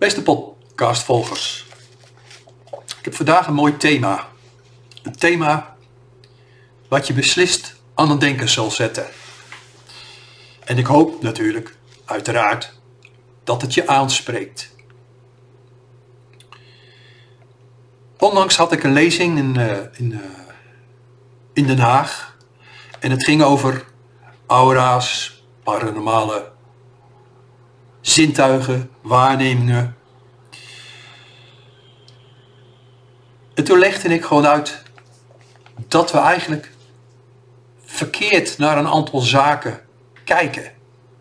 Beste podcastvolgers, ik heb vandaag een mooi thema. Een thema wat je beslist aan het denken zal zetten. En ik hoop natuurlijk, uiteraard, dat het je aanspreekt. Onlangs had ik een lezing in, uh, in, uh, in Den Haag. En het ging over aura's, paranormale zintuigen, waarnemingen. En toen legde ik gewoon uit dat we eigenlijk verkeerd naar een aantal zaken kijken.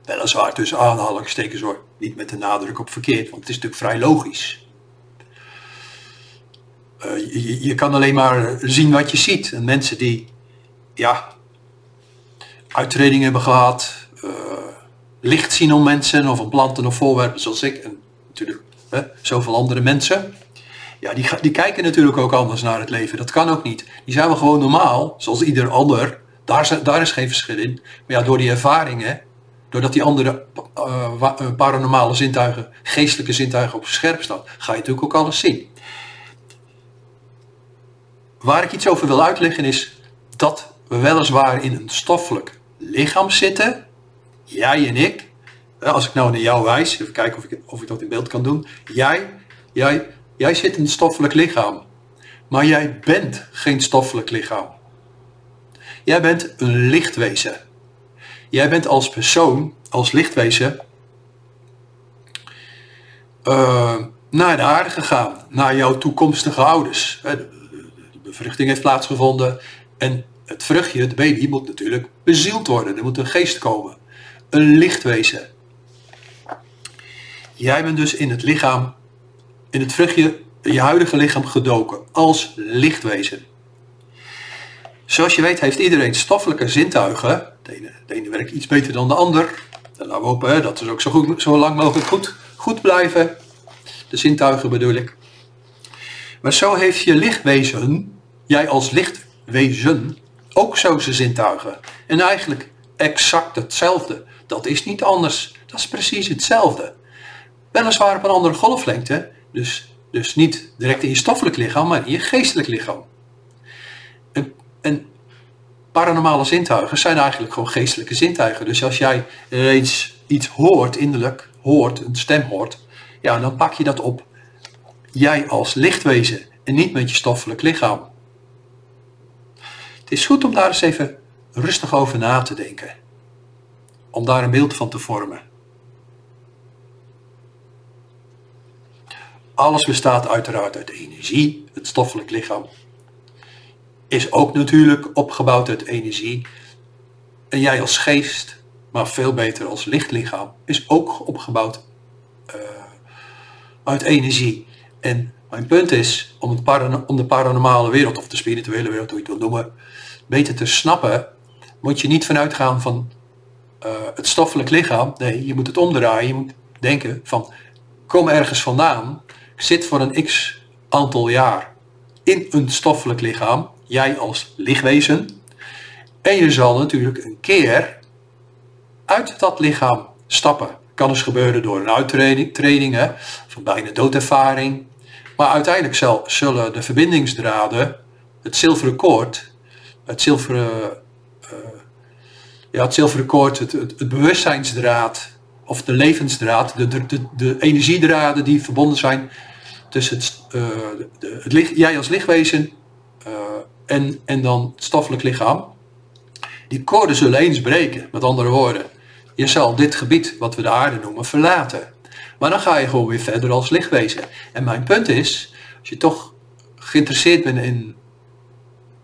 Weliswaar tussen aanhalingstekens hoor, niet met de nadruk op verkeerd, want het is natuurlijk vrij logisch. Uh, je, kan alleen maar zien wat je ziet. En mensen die ja, uittredingen hebben gehad, licht zien om mensen of om planten of voorwerpen zoals ik en natuurlijk hè, zoveel andere mensen. Ja, die, die kijken natuurlijk ook anders naar het leven. Dat kan ook niet. Die zijn wel gewoon normaal, zoals ieder ander. Daar, daar is geen verschil in. Maar ja, door die ervaringen, doordat die andere uh, paranormale zintuigen, geestelijke zintuigen op scherp staan, ga je natuurlijk ook alles zien. Waar ik iets over wil uitleggen is dat we weliswaar in een stoffelijk lichaam zitten, jij en ik, als ik nou naar jou wijs, even kijken of ik, of ik dat in beeld kan doen. Jij, jij, jij zit in een stoffelijk lichaam, maar jij bent geen stoffelijk lichaam. Jij bent een lichtwezen. Jij bent als persoon, als lichtwezen, uh, naar de aarde gegaan, naar jouw toekomstige ouders. De bevruchting heeft plaatsgevonden en het vruchtje, de baby, moet natuurlijk bezield worden. Er moet een geest komen. Een lichtwezen. Jij bent dus in het lichaam, in het vruchtje, je huidige lichaam gedoken. Als lichtwezen. Zoals je weet heeft iedereen stoffelijke zintuigen. De ene, de ene werkt iets beter dan de ander. En laten we hopen dat ze ook zo, goed, zo lang mogelijk goed, goed blijven. De zintuigen bedoel ik. Maar zo heeft je lichtwezen, jij als lichtwezen, ook zo zijn zintuigen. En eigenlijk exact hetzelfde. Dat is niet anders. Dat is precies hetzelfde. Weliswaar op een andere golflengte. Dus, dus niet direct in je stoffelijk lichaam, maar in je geestelijk lichaam. En, paranormale zintuigen zijn eigenlijk gewoon geestelijke zintuigen. Dus als jij iets, iets hoort, innerlijk hoort, een stem hoort, ja, dan pak je dat op. Jij als lichtwezen en niet met je stoffelijk lichaam. Het is goed om daar eens even rustig over na te denken. Om daar een beeld van te vormen. Alles bestaat uiteraard uit energie, het stoffelijk lichaam. Is ook natuurlijk opgebouwd uit energie. En jij als geest, maar veel beter als lichtlichaam, is ook opgebouwd uh, uit energie. En mijn punt is, om, het om de paranormale wereld, of de spirituele wereld, hoe je het wil noemen, beter te snappen, moet je niet vanuit gaan van uh, het stoffelijk lichaam. Nee, je moet het omdraaien. Je moet denken van, kom ergens vandaan. Zit voor een x aantal jaar in een stoffelijk lichaam. Jij als lichtwezen. En je zal natuurlijk een keer uit dat lichaam stappen. Kan dus gebeuren door een uittreding, van bijna doodervaring. Maar uiteindelijk zal, zullen de verbindingsdraden, het zilveren koord, het zilveren, uh, ja, het zilveren koord, het, het, bewustzijnsdraad of de levensdraad, de, de, de, de energiedraden die verbonden zijn tussen het, uh, de, het licht, jij als lichtwezen uh, en, en dan het stoffelijk lichaam. Die koorden zullen eens breken, met andere woorden. Je zal dit gebied, wat we de aarde noemen, verlaten. Maar dan ga je gewoon weer verder als lichtwezen. En mijn punt is, als je toch geïnteresseerd bent in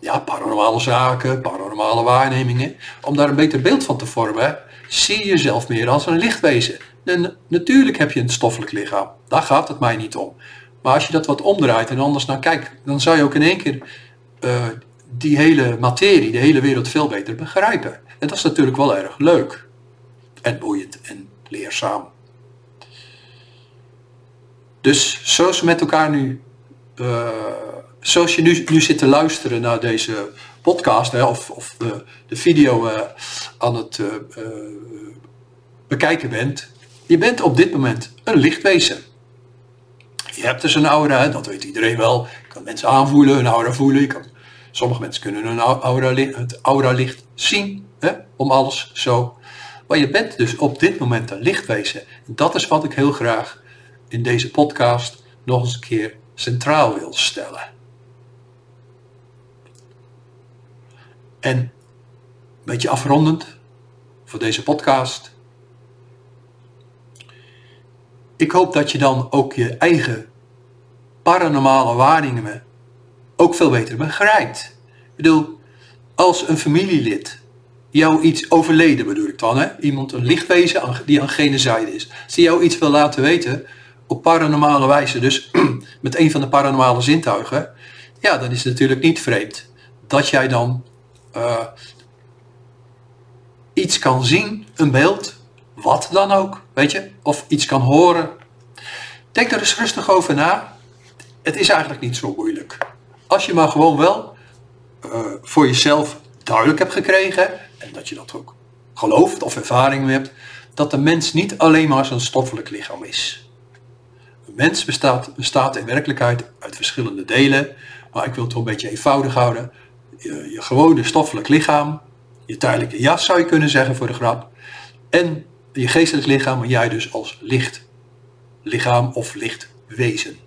ja, paranormale zaken, paranormale waarnemingen, om daar een beter beeld van te vormen, zie jezelf meer als een lichtwezen. En natuurlijk heb je een stoffelijk lichaam, daar gaat het mij niet om. Maar als je dat wat omdraait en anders naar kijkt, dan zou je ook in één keer uh, die hele materie, de hele wereld veel beter begrijpen. En dat is natuurlijk wel erg leuk. En boeiend en leerzaam. Dus zoals we met elkaar nu uh, zoals je nu, nu zit te luisteren naar deze podcast hè, of, of de, de video uh, aan het uh, bekijken bent, je bent op dit moment een lichtwezen. Je hebt dus een aura, dat weet iedereen wel. Je kan mensen aanvoelen, een aura voelen. Sommige mensen kunnen een aura, het aura licht zien, hè, om alles zo. Maar je bent dus op dit moment een lichtwezen. Dat is wat ik heel graag in deze podcast nog eens een keer centraal wil stellen. En een beetje afrondend voor deze podcast. Ik hoop dat je dan ook je eigen paranormale waarnemingen ook veel beter begrijpt. Ik bedoel, als een familielid jou iets overleden bedoel ik dan, hè? iemand, een lichtwezen die aan gene zijde is, als die jou iets wil laten weten op paranormale wijze, dus met een van de paranormale zintuigen, ja, dan is het natuurlijk niet vreemd dat jij dan uh, iets kan zien, een beeld, wat dan ook, weet je, of iets kan horen. Denk er eens rustig over na. Het is eigenlijk niet zo moeilijk. Als je maar gewoon wel uh, voor jezelf duidelijk hebt gekregen, en dat je dat ook gelooft of ervaring hebt, dat de mens niet alleen maar zo'n stoffelijk lichaam is. Een mens bestaat, bestaat in werkelijkheid uit verschillende delen, maar ik wil het toch een beetje eenvoudig houden. Je, je gewone stoffelijk lichaam, je tijdelijke jas zou je kunnen zeggen voor de grap, en je geestelijk lichaam, en jij dus als licht lichaam of lichtwezen.